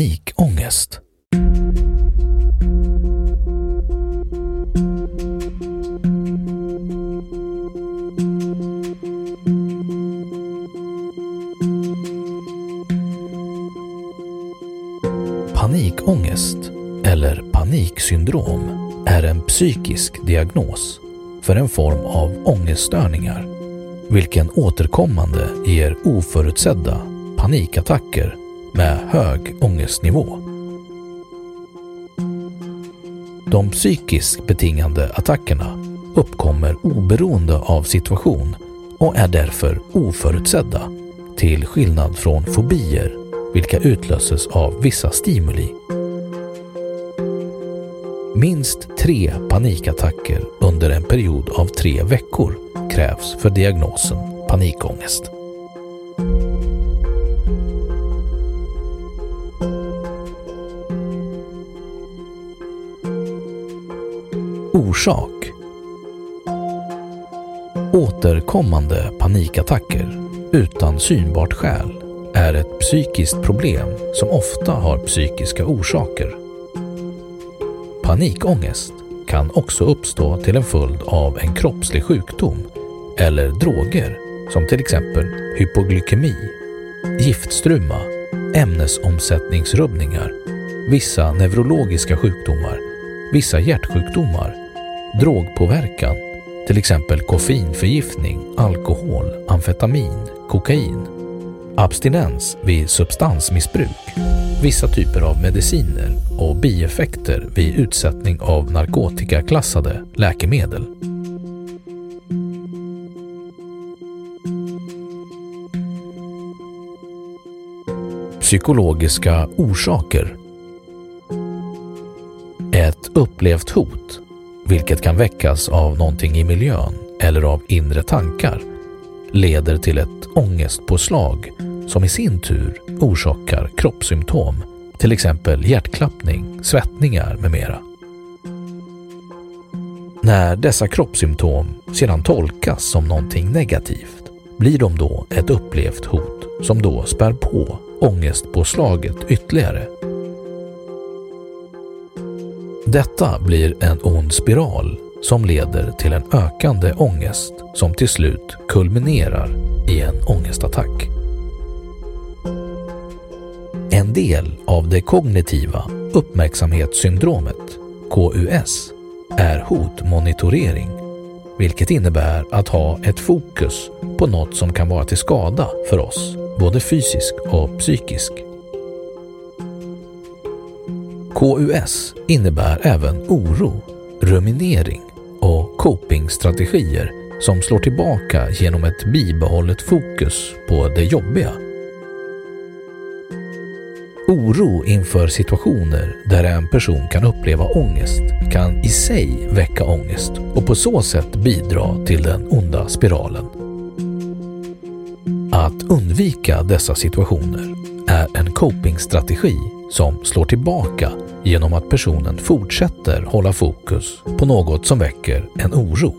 Panikångest. Panikångest, eller paniksyndrom, är en psykisk diagnos för en form av ångeststörningar, vilken återkommande ger oförutsedda panikattacker med hög ångestnivå. De psykiskt betingade attackerna uppkommer oberoende av situation och är därför oförutsedda, till skillnad från fobier vilka utlöses av vissa stimuli. Minst tre panikattacker under en period av tre veckor krävs för diagnosen panikångest. Orsak Återkommande panikattacker utan synbart skäl är ett psykiskt problem som ofta har psykiska orsaker. Panikångest kan också uppstå till en följd av en kroppslig sjukdom eller droger som till exempel hypoglykemi, giftstruma, ämnesomsättningsrubbningar, vissa neurologiska sjukdomar, vissa hjärtsjukdomar, drogpåverkan, till exempel koffeinförgiftning, alkohol, amfetamin, kokain, abstinens vid substansmissbruk, vissa typer av mediciner och bieffekter vid utsättning av narkotikaklassade läkemedel. Psykologiska orsaker Ett upplevt hot, vilket kan väckas av någonting i miljön eller av inre tankar, leder till ett ångestpåslag som i sin tur orsakar kroppssymptom, till exempel hjärtklappning, svettningar med mera. När dessa kroppssymptom sedan tolkas som någonting negativt blir de då ett upplevt hot som då spär på ångestpåslaget ytterligare. Detta blir en ond spiral som leder till en ökande ångest som till slut kulminerar i en ångestattack. En del av det kognitiva uppmärksamhetssyndromet, KUS, är hotmonitorering, vilket innebär att ha ett fokus på något som kan vara till skada för oss, både fysisk och psykisk. KUS innebär även oro, ruminering och copingstrategier som slår tillbaka genom ett bibehållet fokus på det jobbiga. Oro inför situationer där en person kan uppleva ångest kan i sig väcka ångest och på så sätt bidra till den onda spiralen. Att undvika dessa situationer är en copingstrategi som slår tillbaka genom att personen fortsätter hålla fokus på något som väcker en oro,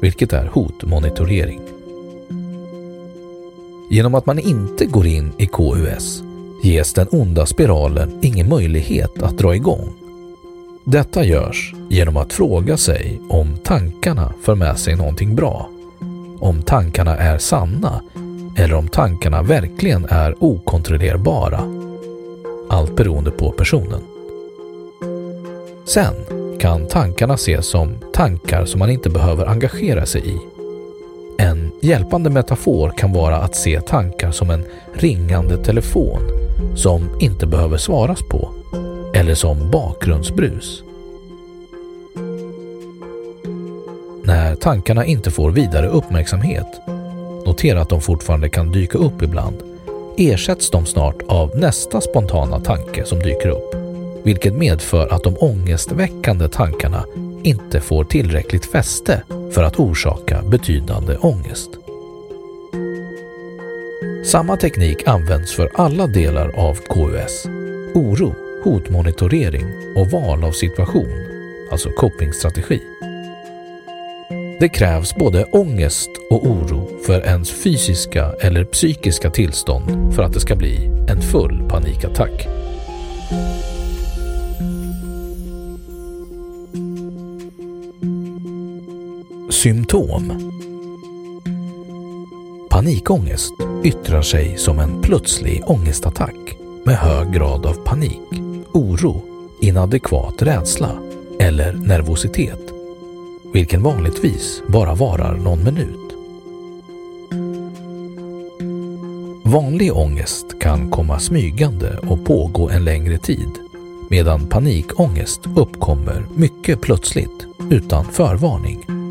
vilket är hotmonitorering. Genom att man inte går in i KUS ges den onda spiralen ingen möjlighet att dra igång. Detta görs genom att fråga sig om tankarna för med sig någonting bra, om tankarna är sanna eller om tankarna verkligen är okontrollerbara. Allt beroende på personen. Sen kan tankarna ses som tankar som man inte behöver engagera sig i. En hjälpande metafor kan vara att se tankar som en ringande telefon som inte behöver svaras på eller som bakgrundsbrus. När tankarna inte får vidare uppmärksamhet, notera att de fortfarande kan dyka upp ibland, ersätts de snart av nästa spontana tanke som dyker upp, vilket medför att de ångestväckande tankarna inte får tillräckligt fäste för att orsaka betydande ångest. Samma teknik används för alla delar av KUS. Oro, hotmonitorering och val av situation, alltså copingstrategi. Det krävs både ångest och oro för ens fysiska eller psykiska tillstånd för att det ska bli en full panikattack. Symptom Panikångest yttrar sig som en plötslig ångestattack med hög grad av panik, oro, inadekvat rädsla eller nervositet, vilken vanligtvis bara varar någon minut. Vanlig ångest kan komma smygande och pågå en längre tid medan panikångest uppkommer mycket plötsligt utan förvarning.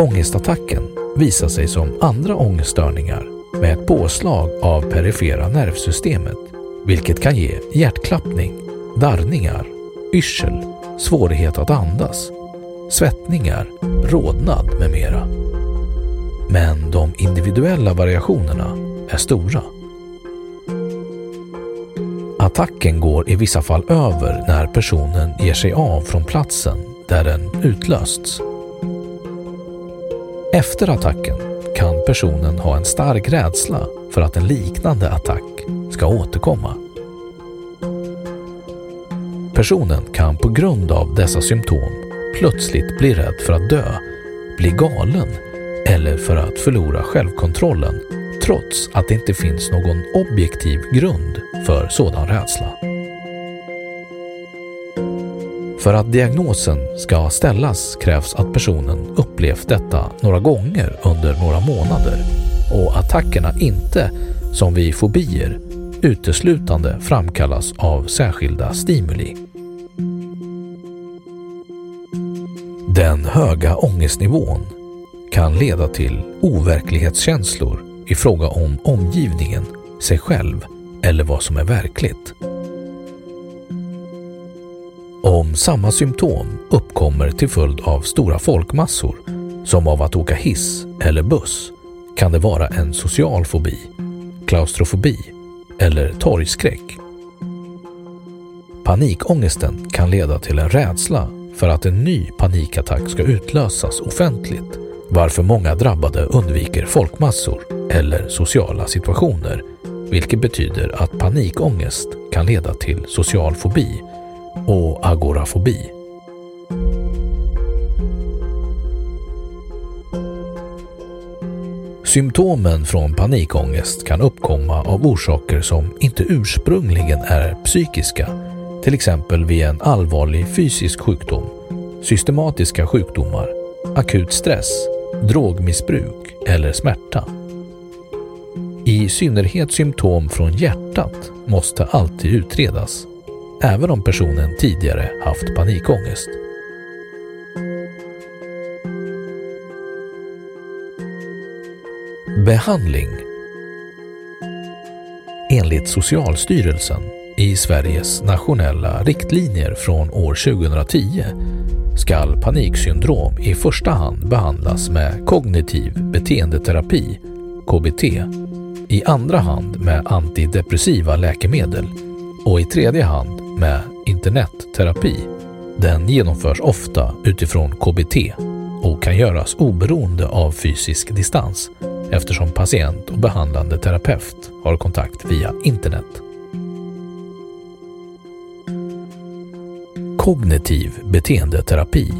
Ångestattacken visar sig som andra ångeststörningar med ett påslag av perifera nervsystemet, vilket kan ge hjärtklappning, darrningar, yrsel, svårighet att andas, svettningar, rodnad med mera. Men de individuella variationerna är stora. Attacken går i vissa fall över när personen ger sig av från platsen där den utlösts efter attacken kan personen ha en stark rädsla för att en liknande attack ska återkomma. Personen kan på grund av dessa symptom plötsligt bli rädd för att dö, bli galen eller för att förlora självkontrollen trots att det inte finns någon objektiv grund för sådan rädsla. För att diagnosen ska ställas krävs att personen upplevt detta några gånger under några månader och attackerna inte, som vid fobier, uteslutande framkallas av särskilda stimuli. Den höga ångestnivån kan leda till overklighetskänslor i fråga om omgivningen, sig själv eller vad som är verkligt. Om samma symptom uppkommer till följd av stora folkmassor, som av att åka hiss eller buss, kan det vara en social fobi, klaustrofobi eller torgskräck. Panikångesten kan leda till en rädsla för att en ny panikattack ska utlösas offentligt, varför många drabbade undviker folkmassor eller sociala situationer, vilket betyder att panikångest kan leda till social fobi och agorafobi. Symptomen från panikångest kan uppkomma av orsaker som inte ursprungligen är psykiska, till exempel vid en allvarlig fysisk sjukdom, systematiska sjukdomar, akut stress, drogmissbruk eller smärta. I synnerhet symptom från hjärtat måste alltid utredas även om personen tidigare haft panikångest. Behandling Enligt Socialstyrelsen i Sveriges nationella riktlinjer från år 2010 ska paniksyndrom i första hand behandlas med kognitiv beteendeterapi, KBT, i andra hand med antidepressiva läkemedel och i tredje hand med internetterapi. Den genomförs ofta utifrån KBT och kan göras oberoende av fysisk distans eftersom patient och behandlande terapeut har kontakt via internet. Kognitiv beteendeterapi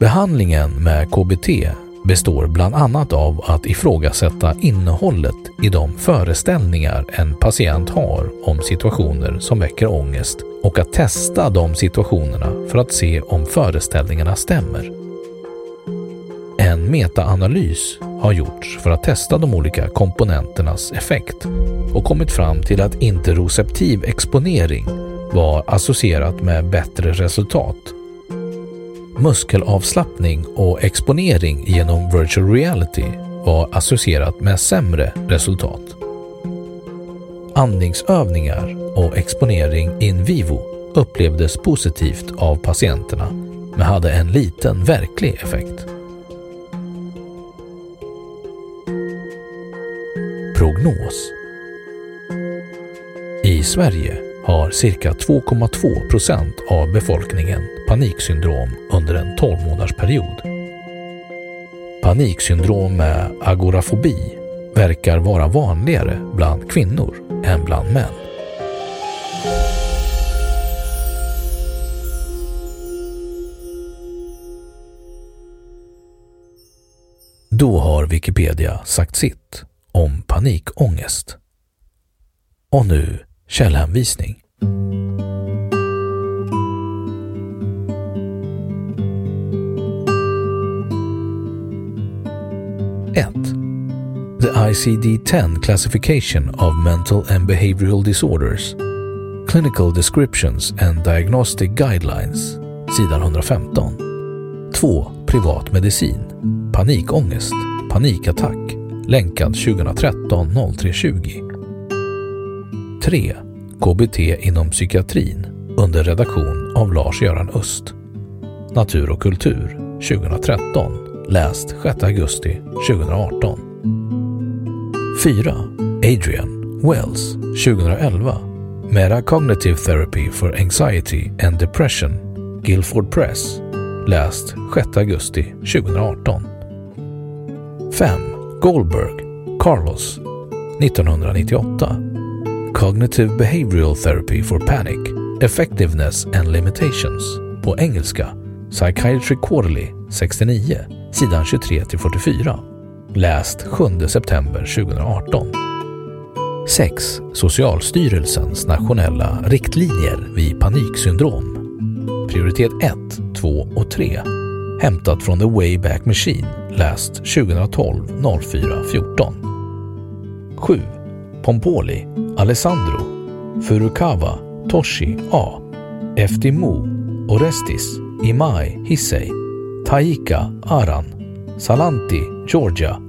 Behandlingen med KBT består bland annat av att ifrågasätta innehållet i de föreställningar en patient har om situationer som väcker ångest och att testa de situationerna för att se om föreställningarna stämmer. En metaanalys har gjorts för att testa de olika komponenternas effekt och kommit fram till att interoceptiv exponering var associerat med bättre resultat muskelavslappning och exponering genom virtual reality var associerat med sämre resultat. Andningsövningar och exponering in vivo upplevdes positivt av patienterna men hade en liten verklig effekt. Prognos I Sverige har cirka 2,2 procent av befolkningen paniksyndrom under en 12 månadersperiod. Paniksyndrom med agorafobi verkar vara vanligare bland kvinnor än bland män. Då har Wikipedia sagt sitt om panikångest. Och nu källhänvisning. The ICD-10 classification of mental and behavioral disorders. Clinical Descriptions and Diagnostic Guidelines. Sidan 115 2. Privatmedicin. Panikångest. Panikattack. Länkad 2013 0320 3. KBT inom psykiatrin under redaktion av Lars-Göran Öst Natur och kultur 2013 läst 6 augusti 2018 4. Adrian Wells 2011 Metacognitive Therapy for Anxiety and Depression Guilford Press läst 6 augusti 2018 5. Goldberg Carlos 1998 Cognitive Behavioral Therapy for Panic Effectiveness and Limitations på engelska Psychiatry Quarterly 69 sidan 23-44 Läst 7 september 2018 6. Socialstyrelsens nationella riktlinjer vid paniksyndrom Prioritet 1, 2 och 3 Hämtat från The Wayback Machine Läst 2012 04 14 7. Pompoli, Alessandro Furukawa, Toshi A. Eftimo, Orestis, Imai, Hissei Taika, Aran Salanti, Georgia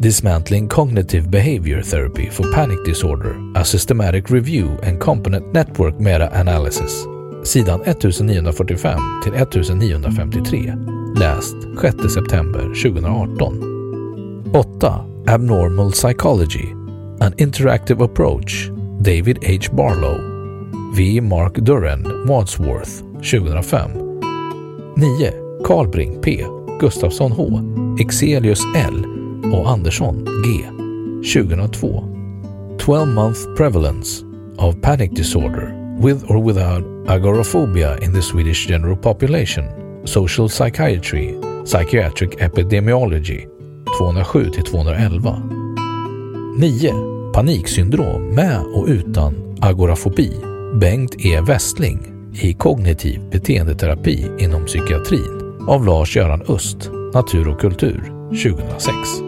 Dismantling Cognitive Behavior Therapy for Panic Disorder, A Systematic Review and Component Network Meta-Analysis. Sidan 1945 till 1953. Läst 6 september 2018. 8. Abnormal Psychology An Interactive Approach David H. Barlow V. Mark Duren, Wadsworth 2005 9. Karlbring P. Gustafsson H. Exelius L och Andersson G 2002 12 month prevalence of panic disorder with or without agoraphobia in the Swedish general population social psychiatry psychiatric epidemiology 207 211 9. Paniksyndrom med och utan agorafobi Bengt E. Westling i kognitiv beteendeterapi inom psykiatrin av Lars-Göran Öst, Natur och kultur 2006.